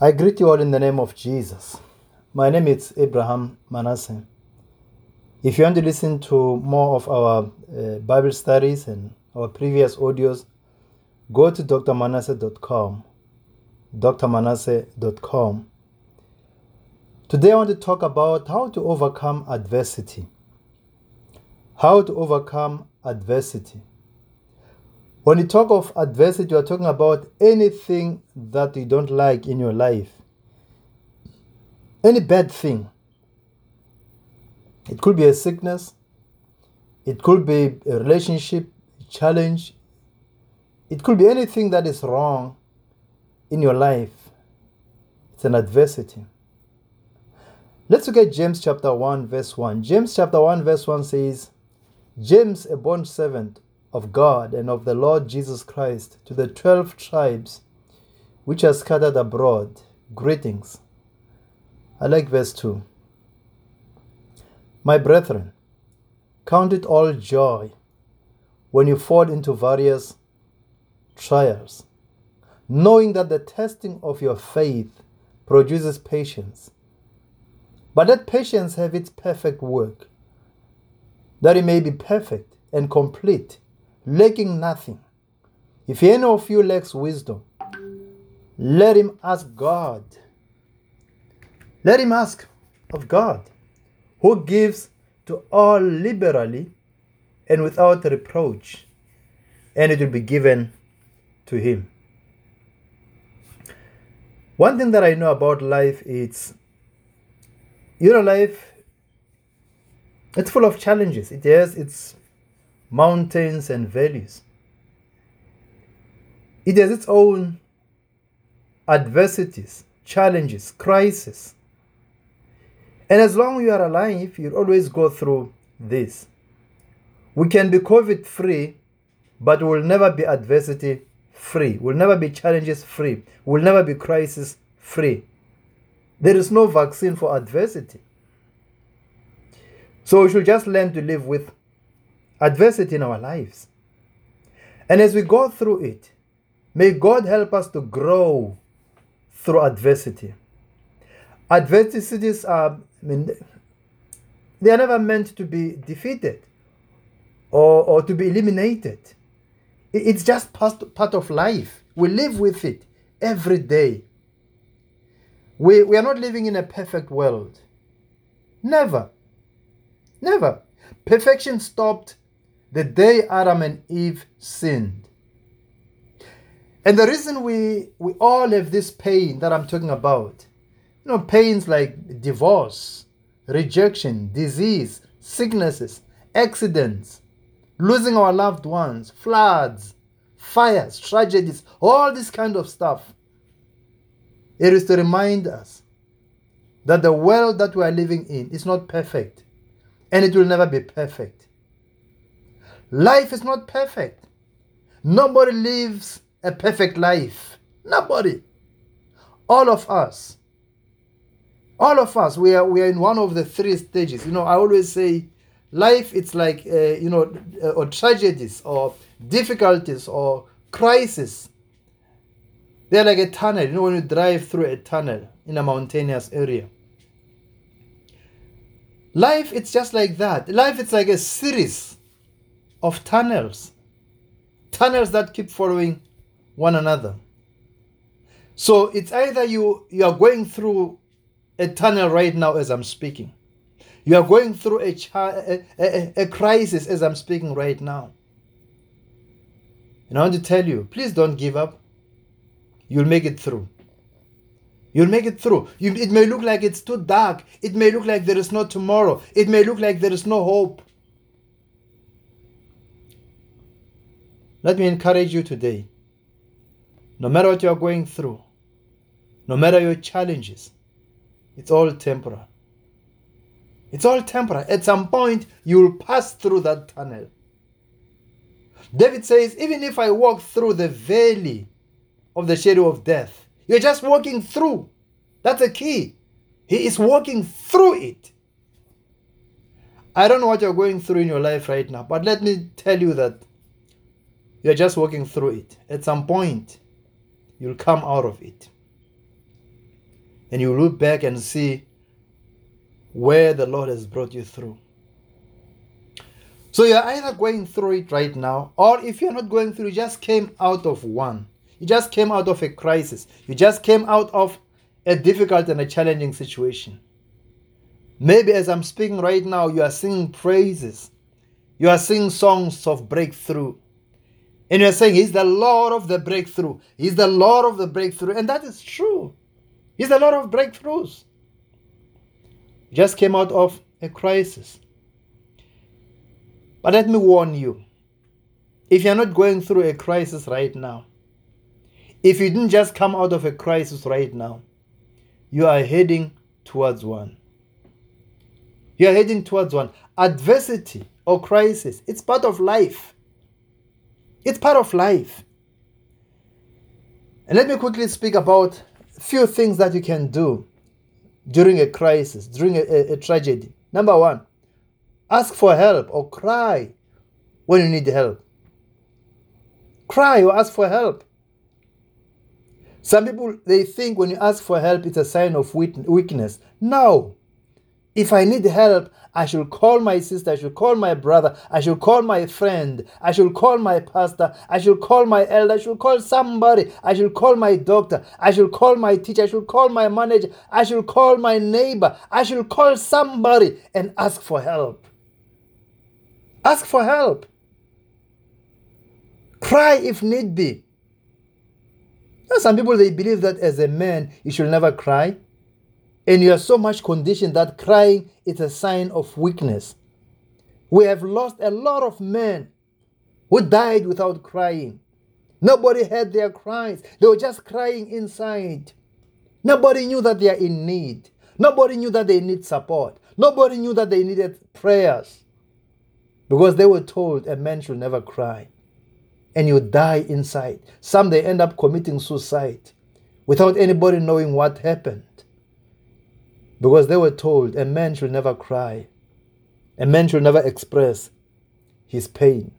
I greet you all in the name of Jesus. My name is Abraham Manasseh. If you want to listen to more of our uh, Bible studies and our previous audios, go to drmanasseh.com. drmanasseh.com. Today I want to talk about how to overcome adversity. How to overcome adversity. When you talk of adversity, you are talking about anything that you don't like in your life, any bad thing. It could be a sickness, it could be a relationship challenge, it could be anything that is wrong in your life. It's an adversity. Let's look at James chapter 1, verse 1. James chapter 1, verse 1 says, James, a bond servant of God and of the Lord Jesus Christ to the twelve tribes which are scattered abroad, greetings. I like verse 2. My brethren, count it all joy when you fall into various trials, knowing that the testing of your faith produces patience. But let patience have its perfect work, that it may be perfect and complete lacking nothing. If any of you lacks wisdom, let him ask God. Let him ask of God, who gives to all liberally and without reproach, and it will be given to him. One thing that I know about life is, you know, life, it's full of challenges. It has its mountains, and valleys. It has its own adversities, challenges, crises. And as long as you are alive, you'll always go through this. We can be COVID free, but we'll never be adversity free. We'll never be challenges free. We'll never be crisis free. There is no vaccine for adversity. So we should just learn to live with adversity in our lives. And as we go through it, may God help us to grow through adversity. Adversities are, I mean, they are never meant to be defeated or, or to be eliminated. It's just part, part of life. We live with it every day. We, we are not living in a perfect world. Never. Never. Perfection stopped the day Adam and Eve sinned. And the reason we, we all have this pain that I'm talking about, you know, pains like divorce, rejection, disease, sicknesses, accidents, losing our loved ones, floods, fires, tragedies, all this kind of stuff. It is to remind us that the world that we are living in is not perfect and it will never be perfect. Life is not perfect. Nobody lives a perfect life. Nobody. All of us. All of us. We are we are in one of the three stages. You know, I always say, life it's like uh, you know, uh, or tragedies or difficulties or crisis. They're like a tunnel. You know, when you drive through a tunnel in a mountainous area. Life, it's just like that. Life, it's like a series of tunnels, tunnels that keep following one another. So it's either you you are going through a tunnel right now as I'm speaking. You are going through a, a, a, a crisis as I'm speaking right now. And I want to tell you, please don't give up. You'll make it through. You'll make it through. You, it may look like it's too dark. It may look like there is no tomorrow. It may look like there is no hope. Let me encourage you today. No matter what you are going through, no matter your challenges, it's all temporal. It's all temporal. At some point, you will pass through that tunnel. David says, Even if I walk through the valley of the shadow of death, you're just walking through. That's the key. He is walking through it. I don't know what you're going through in your life right now, but let me tell you that you're just walking through it. At some point, you'll come out of it. and you look back and see where the Lord has brought you through. So you're either going through it right now, or if you're not going through, you just came out of one. You just came out of a crisis. You just came out of a difficult and a challenging situation. Maybe as I'm speaking right now, you are singing praises. You are singing songs of breakthrough. And you're saying, He's the Lord of the breakthrough. He's the Lord of the breakthrough. And that is true. He's the Lord of breakthroughs. Just came out of a crisis. But let me warn you if you're not going through a crisis right now, if you didn't just come out of a crisis right now, you are heading towards one. You are heading towards one. Adversity or crisis, it's part of life. It's part of life. And let me quickly speak about a few things that you can do during a crisis, during a, a, a tragedy. Number one, ask for help or cry when you need help. Cry or ask for help. Some people they think when you ask for help it's a sign of weakness. No. If I need help, I should call my sister, I should call my brother, I should call my friend, I should call my pastor, I should call my elder, I should call somebody, I should call my doctor, I should call my teacher, I should call my manager, I should call my neighbor, I should call somebody and ask for help. Ask for help. Cry if need be. some people they believe that as a man you should never cry and you are so much conditioned that crying is a sign of weakness. We have lost a lot of men who died without crying. Nobody heard their cries, they were just crying inside. Nobody knew that they are in need. Nobody knew that they need support. Nobody knew that they needed prayers because they were told a man should never cry and you die inside. Some they end up committing suicide without anybody knowing what happened because they were told a man should never cry, a man should never express his pain.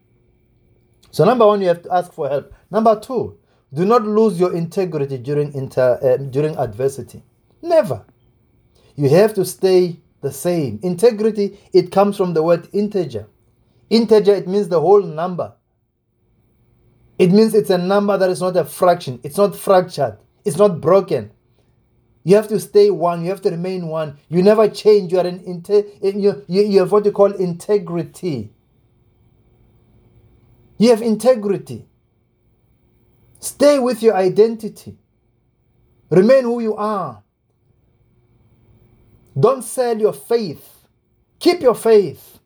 So, number one, you have to ask for help. Number two, do not lose your integrity during, inter, uh, during adversity. Never. You have to stay the same. Integrity, it comes from the word integer. Integer, it means the whole number. It means it's a number that is not a fraction, it's not fractured, it's not broken. You have to stay one. You have to remain one. You never change. You are an inte- you, you, you have what you call integrity. You have integrity. Stay with your identity. Remain who you are. Don't sell your faith. Keep your faith.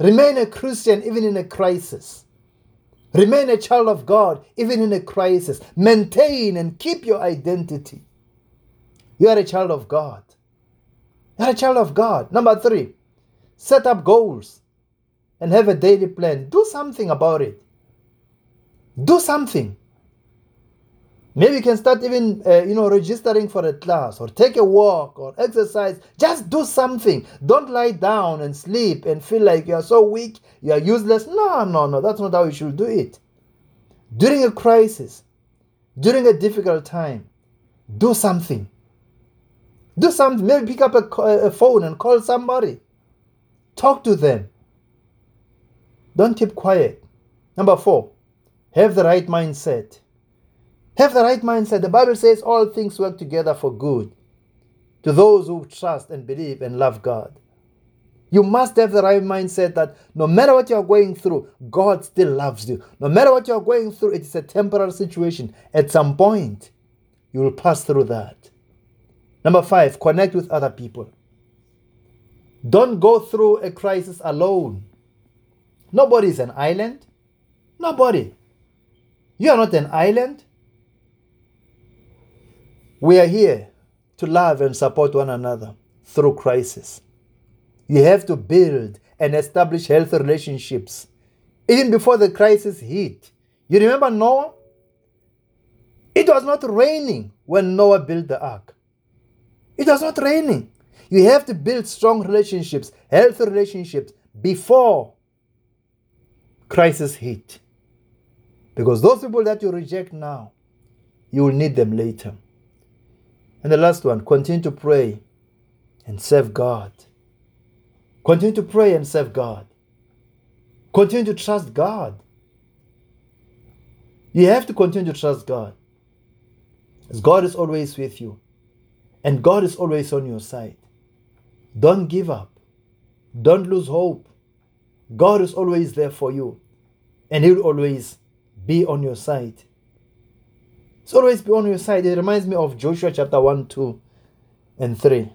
Remain a Christian even in a crisis. Remain a child of God even in a crisis. Maintain and keep your identity. You are a child of God. You are a child of God. Number three, set up goals and have a daily plan. Do something about it. Do something. Maybe you can start even, uh, you know, registering for a class or take a walk or exercise. Just do something. Don't lie down and sleep and feel like you are so weak, you are useless. No, no, no. That's not how you should do it. During a crisis, during a difficult time, do something. Do something. Maybe pick up a, a phone and call somebody. Talk to them. Don't keep quiet. Number four, have the right mindset. Have the right mindset. The Bible says all things work together for good to those who trust and believe and love God. You must have the right mindset that no matter what you're going through, God still loves you. No matter what you're going through, it is a temporary situation. At some point, you will pass through that. Number five, connect with other people. Don't go through a crisis alone. Nobody is an island. Nobody. You are not an island. We are here to love and support one another through crisis. You have to build and establish healthy relationships. Even before the crisis hit. You remember Noah? It was not raining when Noah built the ark. It was not raining. You have to build strong relationships, healthy relationships before crisis hit. Because those people that you reject now, you will need them later. And the last one, continue to pray and serve God. Continue to pray and serve God. Continue to trust God. You have to continue to trust God. As God is always with you. And God is always on your side. Don't give up. Don't lose hope. God is always there for you. And He will always be on your side. He's always be on your side. It reminds me of Joshua chapter 1, 2, and 3.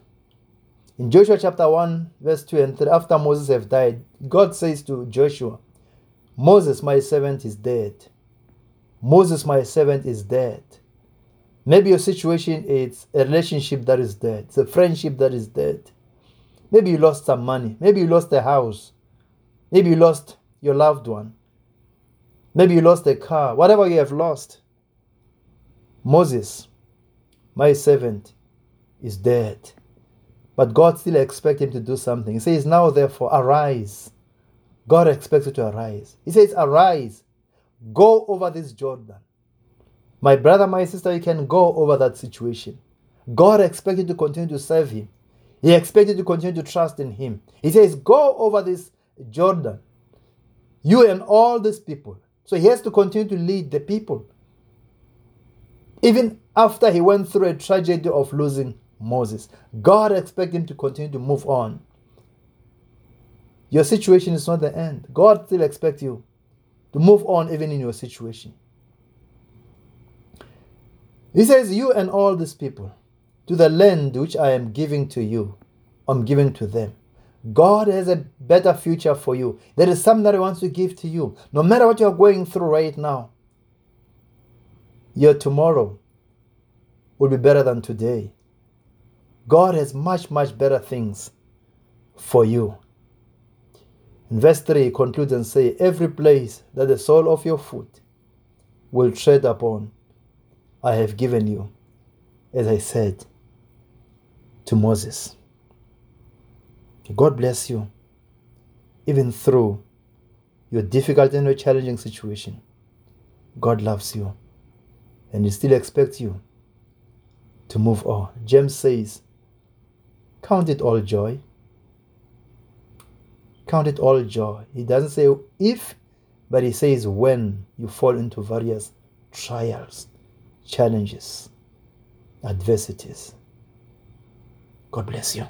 In Joshua chapter 1, verse 2 and 3, after Moses have died, God says to Joshua, Moses, my servant, is dead. Moses, my servant, is dead. Maybe your situation is a relationship that is dead, it's a friendship that is dead. Maybe you lost some money. Maybe you lost a house. Maybe you lost your loved one. Maybe you lost a car. Whatever you have lost. Moses, my servant, is dead. But God still expects him to do something. He says, Now therefore, arise. God expects you to arise. He says, Arise, go over this Jordan. My brother, my sister, you can go over that situation. God expects you to continue to serve Him. He expects you to continue to trust in Him. He says, Go over this Jordan. You and all these people. So He has to continue to lead the people. Even after he went through a tragedy of losing Moses, God expects him to continue to move on. Your situation is not the end. God still expects you to move on even in your situation. He says, You and all these people, to the land which I am giving to you, I'm giving to them. God has a better future for you. There is something that He wants to give to you. No matter what you're going through right now, your tomorrow will be better than today. God has much, much better things for you. In verse 3, he concludes and says, Every place that the sole of your foot will tread upon, I have given you, as I said to Moses. God bless you, even through your difficult and your challenging situation. God loves you and He still expects you to move on. James says, Count it all joy. Count it all joy. He doesn't say if, but he says when you fall into various trials, challenges, adversities. God bless you.